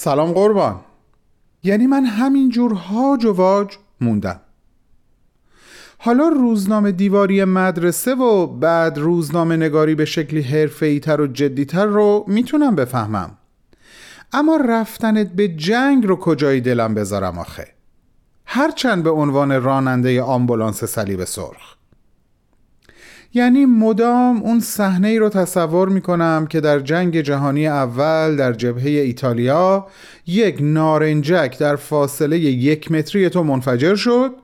سلام قربان. یعنی من همینجور هاج و واج موندم. حالا روزنامه دیواری مدرسه و بعد روزنامه نگاری به شکلی حرفه‌ای‌تر و جدیتر رو می‌تونم بفهمم. اما رفتنت به جنگ رو کجای دلم بذارم آخه؟ هرچند به عنوان راننده آمبولانس صلیب سرخ. یعنی مدام اون صحنه ای رو تصور می کنم که در جنگ جهانی اول در جبهه ایتالیا یک نارنجک در فاصله یک متری تو منفجر شد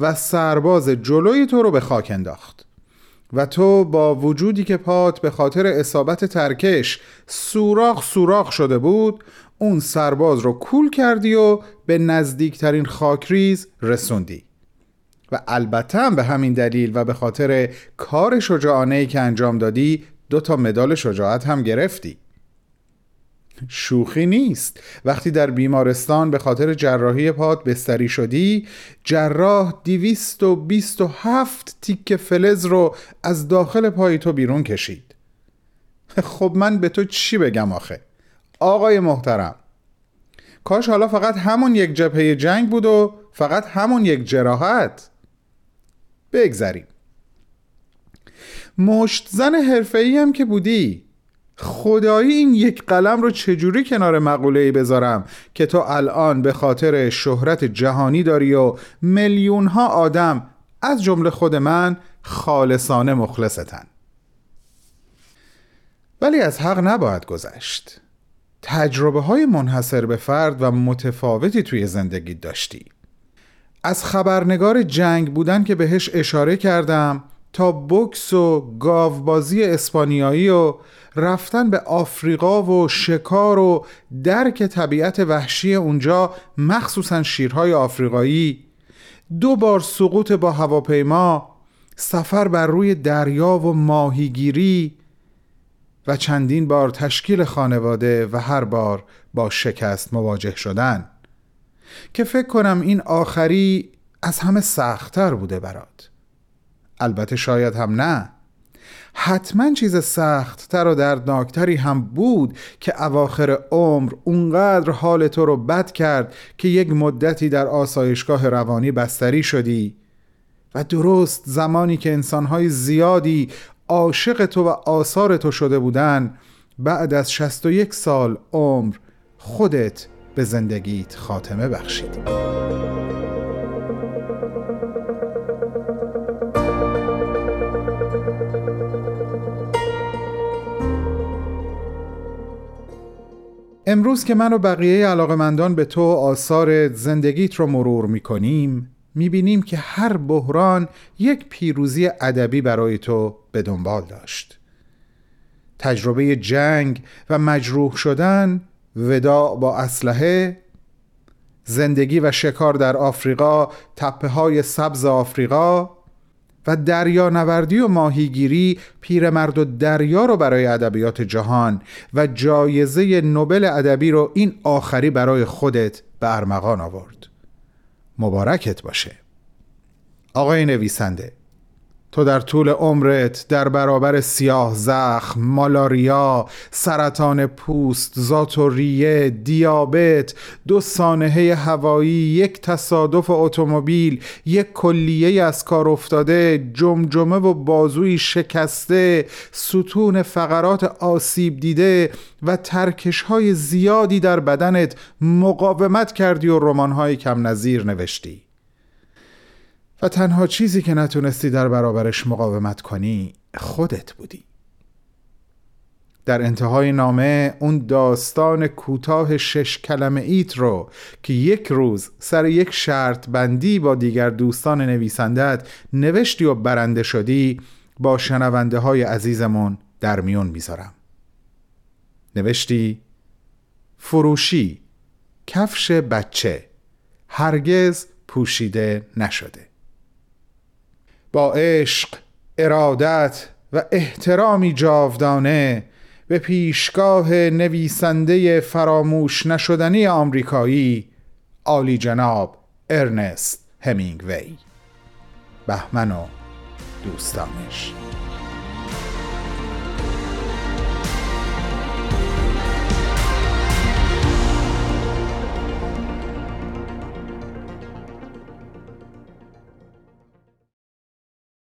و سرباز جلوی تو رو به خاک انداخت. و تو با وجودی که پات به خاطر اصابت ترکش سوراخ سوراخ شده بود اون سرباز رو کول کردی و به نزدیکترین خاکریز رسوندی. و البته هم به همین دلیل و به خاطر کار شجاعانه ای که انجام دادی دو تا مدال شجاعت هم گرفتی. شوخی نیست. وقتی در بیمارستان به خاطر جراحی پات بستری شدی جراح دیویست و بیست و هفت تیک فلز رو از داخل پای تو بیرون کشید. خب من به تو چی بگم آخه؟ آقای محترم کاش حالا فقط همون یک جبهه جنگ بود و فقط همون یک جراحت. بگذریم. مشت زن حرفه‌ای هم که بودی. خدایی این یک قلم رو چجوری کنار مقوله‌ای بذارم که تو الان به خاطر شهرت جهانی داری و میلیون ها آدم از جمله خود من خالصانه مخلصتن. ولی از حق نباید گذشت. تجربه های منحصر به فرد و متفاوتی توی زندگی داشتی. از خبرنگار جنگ بودن که بهش اشاره کردم تا بکس و گاوبازی اسپانیایی و رفتن به آفریقا و شکار و درک طبیعت وحشی اونجا مخصوصا شیرهای آفریقایی. دو بار سقوط با هواپیما سفر بر روی دریا و ماهیگیری و چندین بار تشکیل خانواده و هر بار با شکست مواجه شدن. که فکر کنم این آخری از همه سختتر بوده برات. البته شاید هم نه. حتما چیز سختتر و دردناکتری هم بود که اواخر عمر اونقدر حال تو رو بد کرد که یک مدتی در آسایشگاه روانی بستری شدی و درست زمانی که انسانهای زیادی عاشق تو و آثار تو شده بودن بعد از 61 سال عمر خودت به زندگیت خاتمه بخشید. امروز که من و بقیه علاقمندان به تو آثار زندگیت رو مرور می‌کنیم می‌بینیم که هر بحران یک پیروزی ادبی برای تو به دنبال داشت. تجربه جنگ و مجروح شدن وداع با اسلحه زندگی و شکار در آفریقا تپه های سبز آفریقا و دریا نوردی و ماهیگیری پیرمرد و دریا رو برای ادبیات جهان و جایزه نوبل ادبی رو این آخری برای خودت به ارمغان آورد. مبارکت باشه. آقای نویسنده تو در طول عمرت در برابر سیاه زخم، مالاریا، سرطان پوست، زاتوریه، دیابت، دو سانحه هوایی، یک تصادف اتومبیل، یک کلیه از کار افتاده، جمجمه و بازوی شکسته، ستون فقرات آسیب دیده و ترکش های زیادی در بدنت مقاومت کردی و رمان‌های کم نظیر نوشتی. و تنها چیزی که نتونستی در برابرش مقاومت کنی خودت بودی. در انتهای نامه اون داستان کوتاه شش کلمه ایت رو که یک روز سر یک شرط بندی با دیگر دوستان نویسندت نوشتی و برنده شدی با شنونده های عزیزمون در میون می‌ذارم. نوشتی فروشی کفش بچه. هرگز پوشیده نشده. با عشق ارادت و احترامی جاودانه به پیشگاه نویسنده فراموش نشدنی آمریکایی عالی جناب ارنست همینگوی. بهمن و دوستانش.